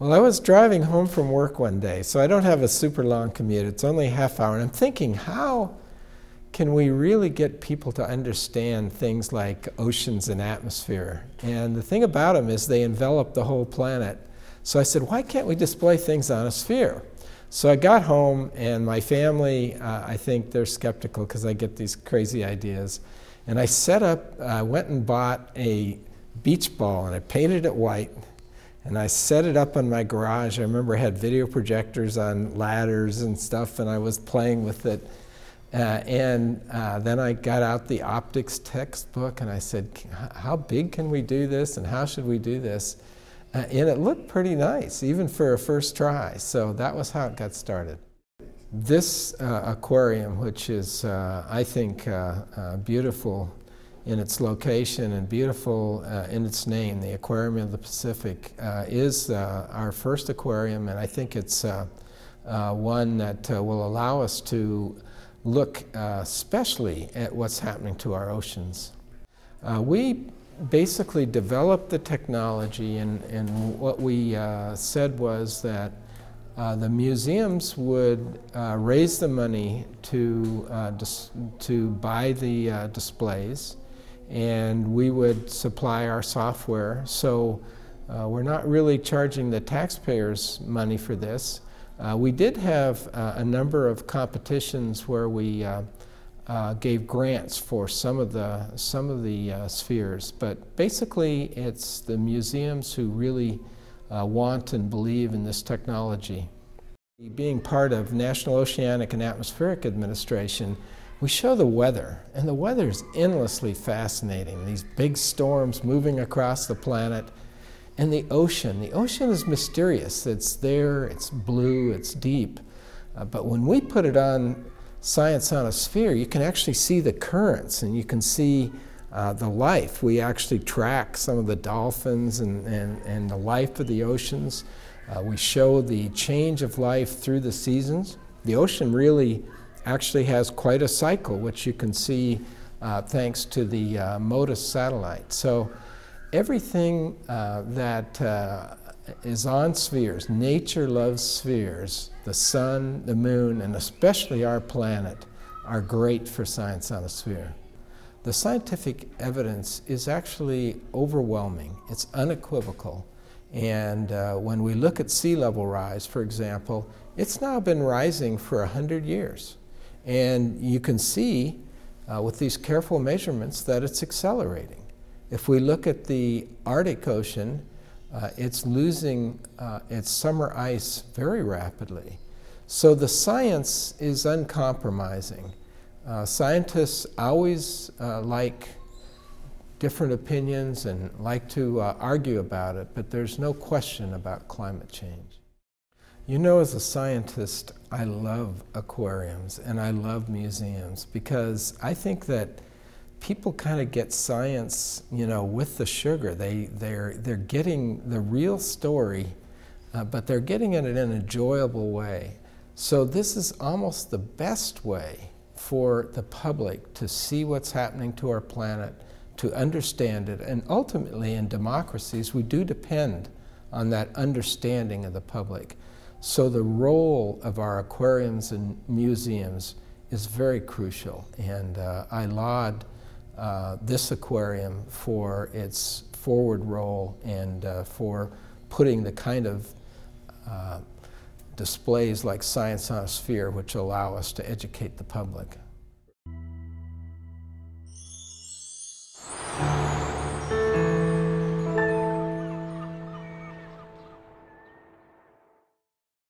Well, I was driving home from work one day, so I don't have a super long commute. It's only a half hour, and I'm thinking, how can we really get people to understand things like oceans and atmosphere? And the thing about them is they envelop the whole planet. So I said, why can't we display things on a sphere? So I got home, and my family, uh, I think they're skeptical because I get these crazy ideas. And I set up, I uh, went and bought a beach ball, and I painted it white and I set it up in my garage. I remember I had video projectors on ladders and stuff, and I was playing with it. Uh, and uh, then I got out the optics textbook and I said, How big can we do this and how should we do this? Uh, and it looked pretty nice, even for a first try. So that was how it got started. This uh, aquarium, which is, uh, I think, uh, beautiful in its location and beautiful uh, in its name, the Aquarium of the Pacific, uh, is uh, our first aquarium, and I think it's uh, uh, one that uh, will allow us to look especially at what's happening to our oceans. we basically developed the technology, and, and what we said was that uh, the museums would uh, raise the money to, uh, to buy the displays, and we would supply our software. So uh, we're not really charging the taxpayers money for this. Uh, we did have uh, a number of competitions where we uh, uh, gave grants for some of the some of the uh, spheres, but basically it's the museums who really want and believe in this technology. Being part of National Oceanic and Atmospheric Administration, we show the weather, and the weather is endlessly fascinating. These big storms moving across the planet, and the ocean. The ocean is mysterious. It's there, it's blue, it's deep. Uh, but when we put it on Science on a Sphere, you can actually see the currents and you can see uh, the life. We actually track some of the dolphins and, and, and the life of the oceans. Uh, we show the change of life through the seasons. The ocean really actually has quite a cycle, which you can see uh, thanks to the uh, MODIS satellite. So everything uh, that uh, is on spheres, nature loves spheres, the sun, the moon, and especially our planet are great for science on a sphere. The scientific evidence is actually overwhelming. It's unequivocal. And uh, when we look at sea level rise, for example, it's now been rising for 100 years. And you can see uh, with these careful measurements that it's accelerating. If we look at the Arctic Ocean, uh, it's losing uh, its summer ice very rapidly. So the science is uncompromising. Uh, scientists always uh, like different opinions and like to uh, argue about it, but there's no question about climate change. You know, as a scientist, I love aquariums and I love museums because I think that people kind of get science, you know, with the sugar. They, they're, they're getting the real story, uh, but they're getting it in an enjoyable way. So this is almost the best way for the public to see what's happening to our planet, to understand it, and ultimately in democracies, we do depend on that understanding of the public. So the role of our aquariums and museums is very crucial, and uh, I laud uh, this aquarium for its forward role and uh, for putting the kind of uh, displays like Science on a Sphere which allow us to educate the public.